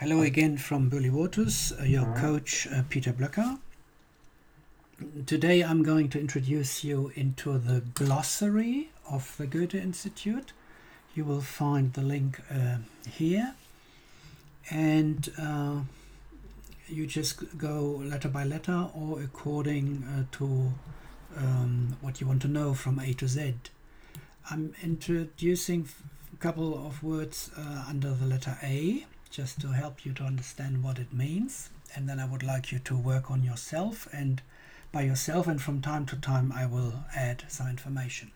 Hello again from Bully Waters, uh, your coach uh, Peter Blöcker. Today I'm going to introduce you into the glossary of the Goethe Institute. You will find the link uh, here and uh, you just go letter by letter or according uh, to um, what you want to know from A to Z. I'm introducing a couple of words uh, under the letter A just to help you to understand what it means. And then I would like you to work on yourself and by yourself, and from time to time, I will add some information.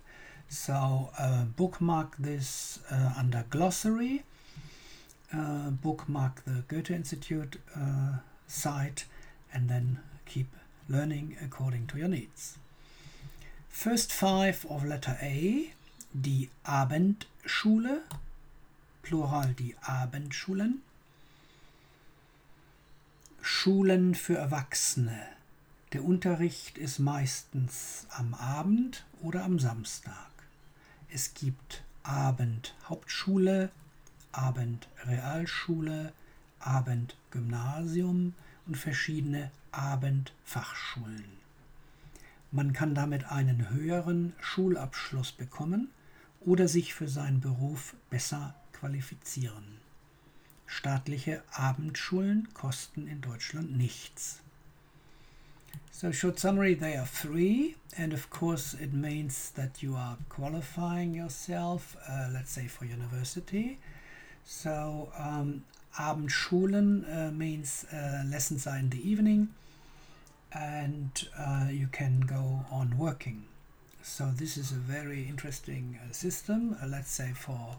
So, uh, bookmark this uh, under glossary, uh, bookmark the Goethe Institute uh, site, and then keep learning according to your needs. First five of letter A, die Abendschule, Plural die Abendschulen. Schulen für Erwachsene. Der Unterricht ist meistens am Abend oder am Samstag. Es gibt Abendhauptschule, Abendrealschule, Abendgymnasium und verschiedene Abendfachschulen. Man kann damit einen höheren Schulabschluss bekommen oder sich für seinen Beruf besser qualifizieren. Staatliche Abendschulen kosten in Deutschland nichts. So, short summary they are free, and of course, it means that you are qualifying yourself, uh, let's say for university. So, um, Abendschulen uh, means uh, lessons are in the evening, and uh, you can go on working. So, this is a very interesting uh, system, uh, let's say for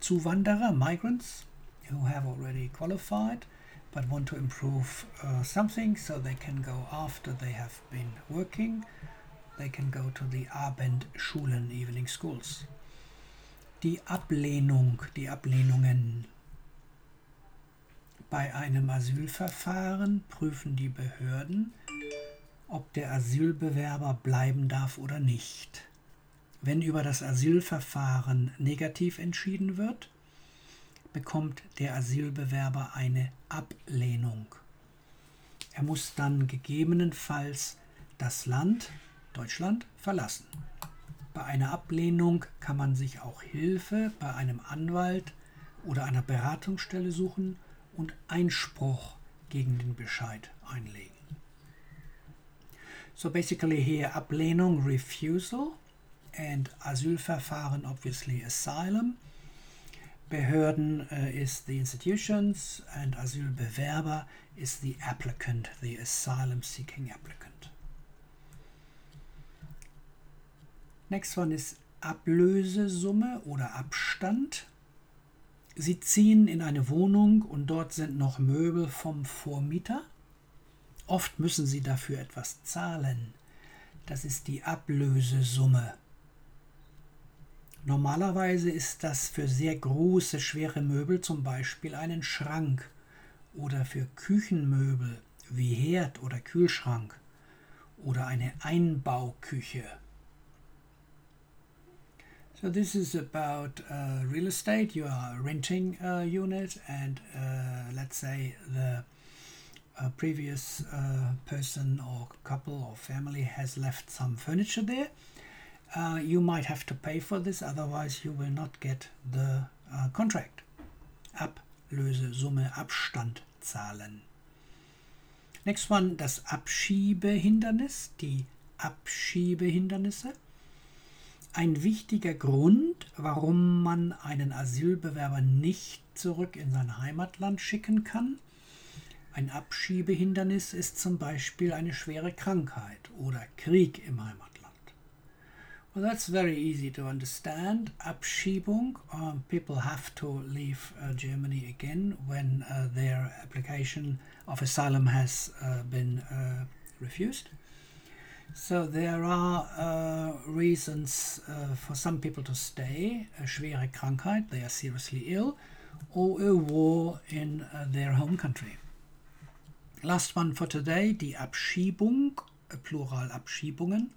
Zuwanderer, migrants who have already qualified but want to improve uh, something so they can go after they have been working. They can go to the Abendschulen evening schools. Die Ablehnung die Ablehnungen. Bei einem Asylverfahren prüfen die Behörden ob der Asylbewerber bleiben darf oder nicht wenn über das Asylverfahren negativ entschieden wird, bekommt der Asylbewerber eine Ablehnung. Er muss dann gegebenenfalls das Land, Deutschland, verlassen. Bei einer Ablehnung kann man sich auch Hilfe bei einem Anwalt oder einer Beratungsstelle suchen und Einspruch gegen den Bescheid einlegen. So basically here Ablehnung, refusal and Asylverfahren, obviously asylum. Behörden uh, is the institutions, and Asylbewerber is the applicant, the asylum seeking applicant. Next one is Ablösesumme oder Abstand. Sie ziehen in eine Wohnung und dort sind noch Möbel vom Vormieter. Oft müssen Sie dafür etwas zahlen. Das ist die Ablösesumme. Normalerweise ist das für sehr große, schwere Möbel zum Beispiel einen Schrank oder für Küchenmöbel wie Herd oder Kühlschrank oder eine Einbauküche. So this is about uh, real estate. You are renting a unit, and uh, let's say the uh, previous uh, person or couple or family has left some furniture there. Uh, you might have to pay for this, otherwise you will not get the uh, contract. Ablösesumme, Abstand zahlen. Next one, das Abschiebehindernis, die Abschiebehindernisse. Ein wichtiger Grund, warum man einen Asylbewerber nicht zurück in sein Heimatland schicken kann. Ein Abschiebehindernis ist zum Beispiel eine schwere Krankheit oder Krieg im Heimatland. Well, that's very easy to understand. Abschiebung, um, people have to leave uh, Germany again when uh, their application of asylum has uh, been uh, refused. So there are uh, reasons uh, for some people to stay, a schwere Krankheit, they are seriously ill, or a war in their home country. Last one for today, die Abschiebung, plural Abschiebungen.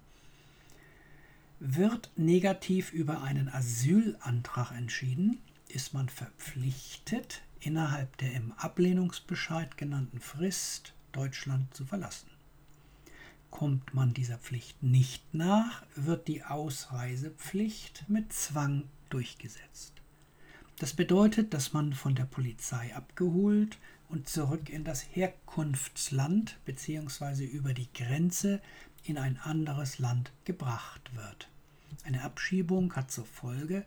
Wird negativ über einen Asylantrag entschieden, ist man verpflichtet, innerhalb der im Ablehnungsbescheid genannten Frist Deutschland zu verlassen. Kommt man dieser Pflicht nicht nach, wird die Ausreisepflicht mit Zwang durchgesetzt. Das bedeutet, dass man von der Polizei abgeholt und zurück in das Herkunftsland bzw. über die Grenze in ein anderes Land gebracht wird. Eine Abschiebung hat zur Folge,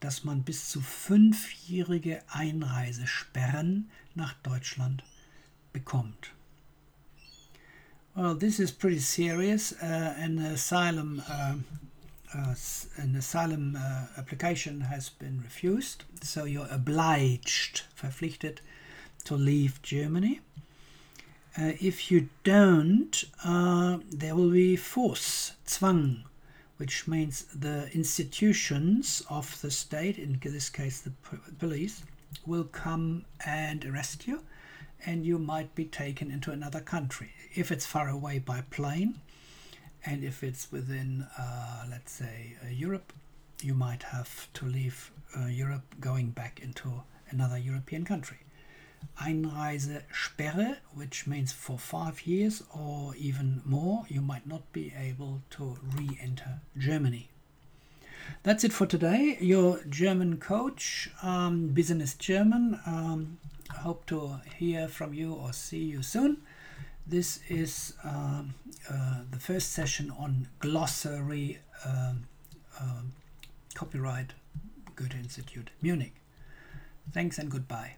dass man bis zu fünfjährige Einreisesperren nach Deutschland bekommt. Well, this is pretty serious. Uh, an asylum, uh, uh, an asylum uh, application has been refused, so you're obliged, verpflichtet, to leave Germany. Uh, if you don't, uh, there will be force, Zwang, which means the institutions of the state, in this case the police, will come and arrest you and you might be taken into another country. If it's far away by plane and if it's within, uh, let's say, uh, Europe, you might have to leave uh, Europe going back into another European country. Einreisesperre, which means for five years or even more, you might not be able to re enter Germany. That's it for today. Your German coach, um, Business German. Um, hope to hear from you or see you soon. This is um, uh, the first session on glossary um, copyright Goethe Institute Munich. Thanks and goodbye.